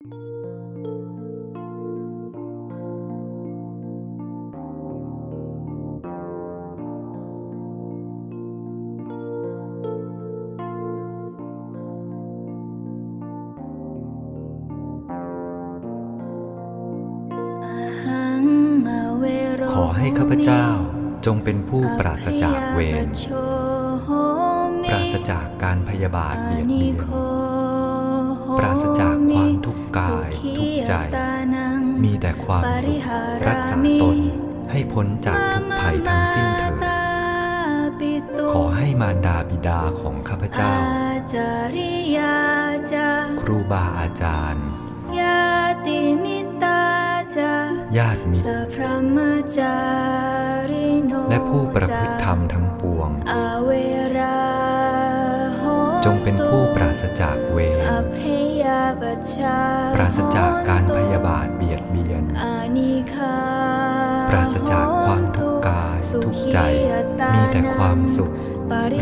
ขอให้ข้าพเจ้าจงเป็นผู้ปราศจากเวร ปราศจากการพยาบาทเบียดเบียน ปราศจากความทุกข์กายทุกใจ มีแต่ความสุขรักษาตนให้พ้นจากทุกภัยทั้งสิ้นเถิดขอให้มารดาบิดาของข้าพเจ้า ครูบาอาจารย์ ญาติมิตาจาญาติมิตรสัพพะมจาริโนและผู้ประพฤติธรรมทั้งปวงอเวราโหจ งเป็นผู้ปราศจากเวรอภยาบัชชาปราศจากการพยาบาทเบียดเบียนอานิคาปราศจากความทุกข์กายทุกข์ใจ มีแต่ความสุข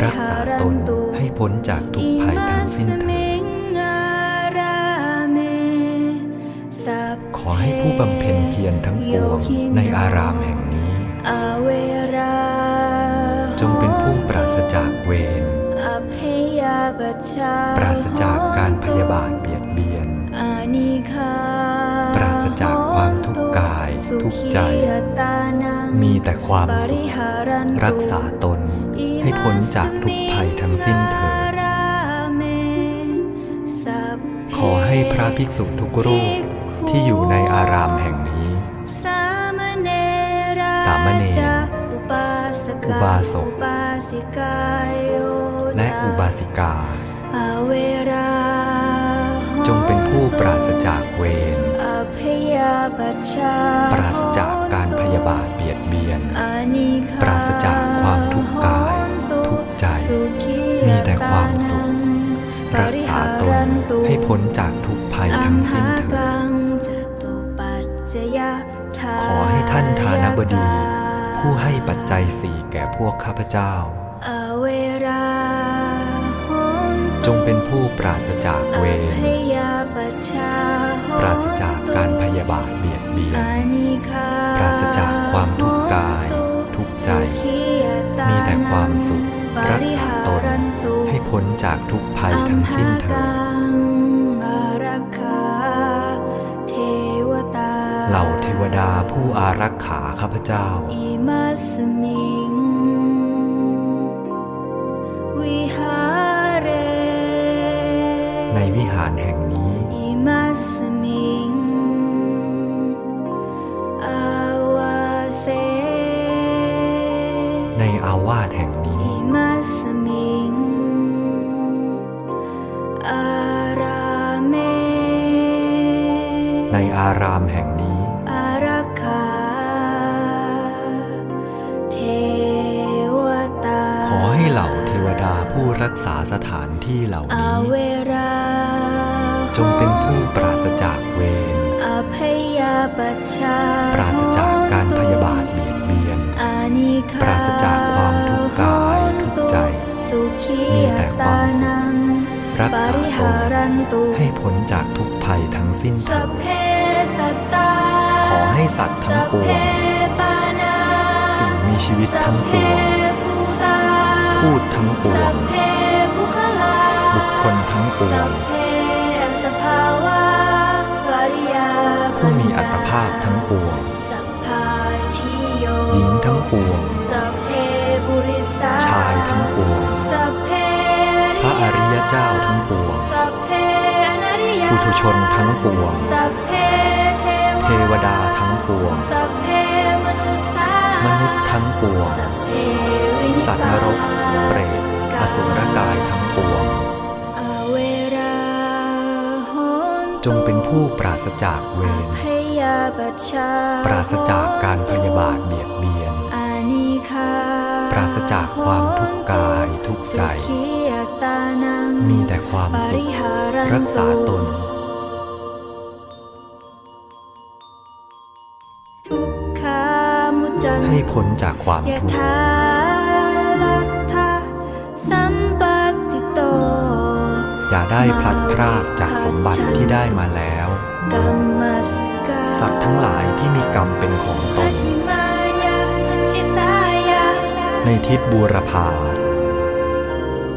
รักษาตนให้พ้นจากทุกภัยทั้งสิ้นเถิดขอให้ผู้บำเพ็ญเพียรทั้งปวงในอารามแห่งนี้อาเวราจงเป็นผู้ปราศจากเวรอภยาบัชชา ปราศจากการพยาบาทเบียดเบียนอานิคาปราศจากความทุกข์กายทุกข์ใจ มีแต่ความสุข รักษาตนให้พ้นจากทุกภัยทั้งสิ้นเถิดขอให้พระภิกษุทุกรูปที่อยู่ในอารามแห่งนี้ สามเณรสามเณรอุบาสกอุบาสก อุบาสิกาโยและ อุบาสิกาอาเวราจงเป็นผู้ปราศจากเวรอภยาบัชชาปราศจากการพยาบาทเบียดเบียนอานิคาปราศจากความทุกข์กาย ทุกข์ใจสุขีมีแต่ความสุขปรักษาตนให้พ้นจากทุกภัยทั้งสิ้นเถิดอังจตุปัจจยทาขอให้ท่านทานบดี ผู้ให้ปัจจัยสี่แก่พวกข้าพเจ้าอเวราโหน จงเป็นผู้ปราศจากเวรอภยาบัชชาโหนปราศจากการพยาบาทเบียดเบียนอานิคาปราศจากความทุกข์กาย ทุกข์ใจสุขียตามีแต่ความสุขปรักษาตนริหรัตุให้พ้นจากทุกภัยทั้งสิ้นเถิดอัมหากังอารักขาเทวตาเหล่าเทวดาผู้อารักขาข้าพเจ้า ในอารามแห่งนี้ อารักขาเทวตา ขอให้เหล่าเทวดาผู้รักษาสถานที่เหล่าอานี้เวราจงเป็นผู้ปราศจากเวรอภยาบัชชาปราศจากการพยาบาทเบียดเบียนอานิคาปราศจากความทุกข์กายทุกข์ใจสุขีมีแต่ความสุขตนัง รักษาปริตหานรันตุให้พ้นจากทุกภัยทั้งสิ้นสัเถิพดเพสัตตาขอให้สัตว์ทั้งปวงสัพเพปานาสิ่งมีชีวิตทั้งปวงสัพเพภูตาพูดทั้งปวสังพเพบุคลาบุคคลทั้งปวสังพเพอัตภาวาปริยาผู้มีอัตภาพทั้งปวงสัพพาทิโยหญิงทั้งปวง เจ้าทั้งปวงสัพเพอนัริยาปุถุชนทั้งปวงสัพเพเทเทวดาทั้งปวงสัพเพมนุสสามนุษย์ทั้งปวงสัพเพวินิสัตว์นรก เปรต อสุรกายทั้งปวงอเวราโหนจงเป็นผู้ปราศจากเวรพยาบัชชาปราศจากการพยาบาทเบียดเบียนอานิคาปราศจากความทุกข์กายทุกข์ใจสุขียตานัง มีแต่ความสุขปริหารันตุรักษาตนทุกขามุจันให้พ้นจากความยะทุกข์ถาลัทธาสัมปติโตอย่าได้ได้พลัดพรากจากสมบัติที่ได้มาแล้ว สัตว์ทั้งหลายที่มีกรรมเป็นของตน ในทิศบูรพา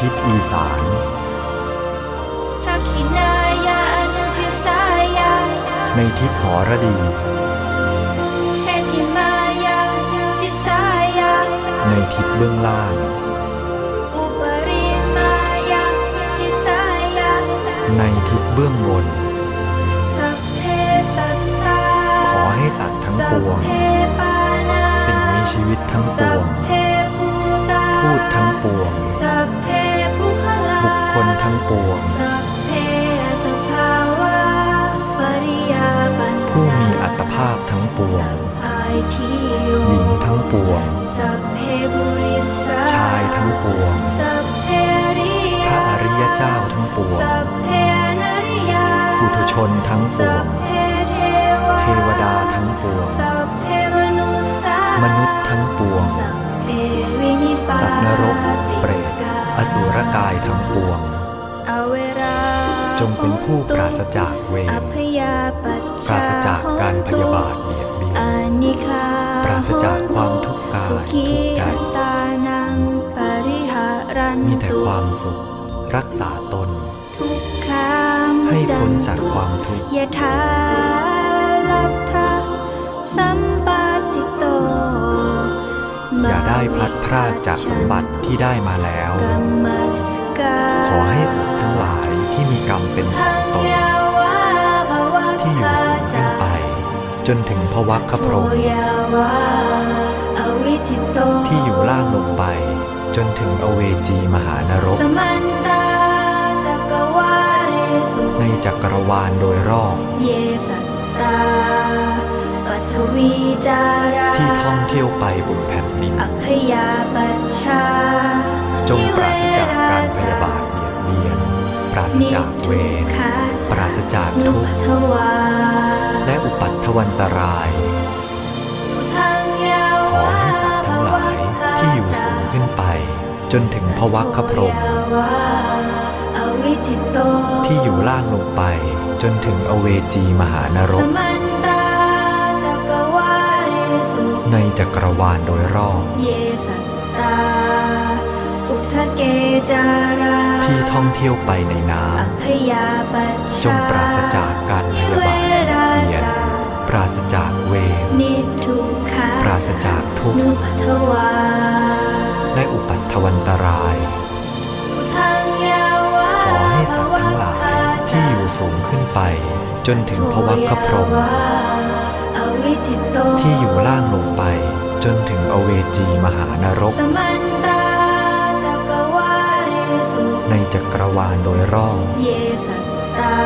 ทิศอีสานทักขินายาอนุทิสายาในทิศหรดีเทธิมายาอนุทิสายาในทิศเบื้องล่างอุปริมายาอนุทิสายาในทิศเบื้องบนสัพเพสัตตาขอให้สัตว์ทั้งปวงสัพเพปานาสิ่งมีชีวิตทั้งปสัวพงเพภูตาพูดทั้งปวง ทั้งปวงสัพเพอัตภาวาปริยาปันผู้มีอัตภาพทั้งปวงสัพพายทิโยหญิงทั้งปวงสัพเพบุริสาชายทั้งปวงสัพเพอริยพระอริยเจ้าทั้งปวงสัพเพอนาริยาปุถุชนทั้งปสัวพงเพเทวาเทวดาทั้งปวงสัพเพมนุสสามนุษย์ทั้งปวงสัพเพวินิปาสัตว์นรกเปรตอสุรกายทั้งปวงอเวรา จงเป็นผู้ปราศจากเวอรพยาปัจปราศจากการพยาบาทเบียดเบียนอานิคาปราศจากความทุกข์กายสุขีทุกข์ใจอัตตานังปริหารันมีแต่ตุความสุข รักษาตนทุกขาให้พ้นจากความทุกข์ยะถาลัทธาสัมปาติโต อย่าได้พลัดพรากจากสมบัติที่ได้มาแล้วกรรมัสกา ขอให้สัตว์ทั้งหลายที่มีกรรมเป็นของตน ที่อยู่สูงขึ้นไป จนถึงพวัคคพรมที่อยู่ล่างลงไป จนถึงอเวจีมหานรก ในจักรวาลโดยรอบที่ท่องเที่ยวไปบนแผ่นดินอพยาปัชชา จงปราศจากการพยาบาทเบียดเบียน ปราศจากเวรปราศจากทุกข์และอุปัตถวันตราย ขอให้สัตว์ทั้งหลายที่อยู่สูงขึ้นไป จนถึงพวัคคพรหมที่อยู่ล่างลงไปจนถึงอเวจีมหานรกมันจักรวาเรสุในจักรวาลโดยรอบ จาราที่ท่องเที่ยวไปในน้อพยาปัชำชาจงปราศจากการพยาบาทเบียดเบียนปราศจากเวรนิทุกขาปราศจากทุกข์นุปัทวาและอุปัตถวันตราย ขอให้สัตว์ทั้งหลายที่อยู่สูงขึ้นไป จนถึงพวัคคพรหมอวิจิตโตที่อยู่ล่างลงไป จนถึงอเวจีมหานรก ในจักรวาลโดยรอบเยสัตตา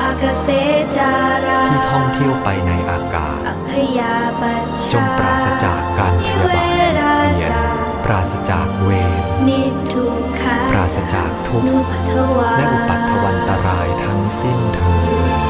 อากาเสจาราที่ท่องเที่ยวไปในอากาศอพยาปัชชาจงปราศจากการพยาบาทเบียดเบียนปราศจากเวรนิทุกขาปราศจากทุกข์นุปัทวาและอุปัตถวันตรายทั้งสิ้นเถิด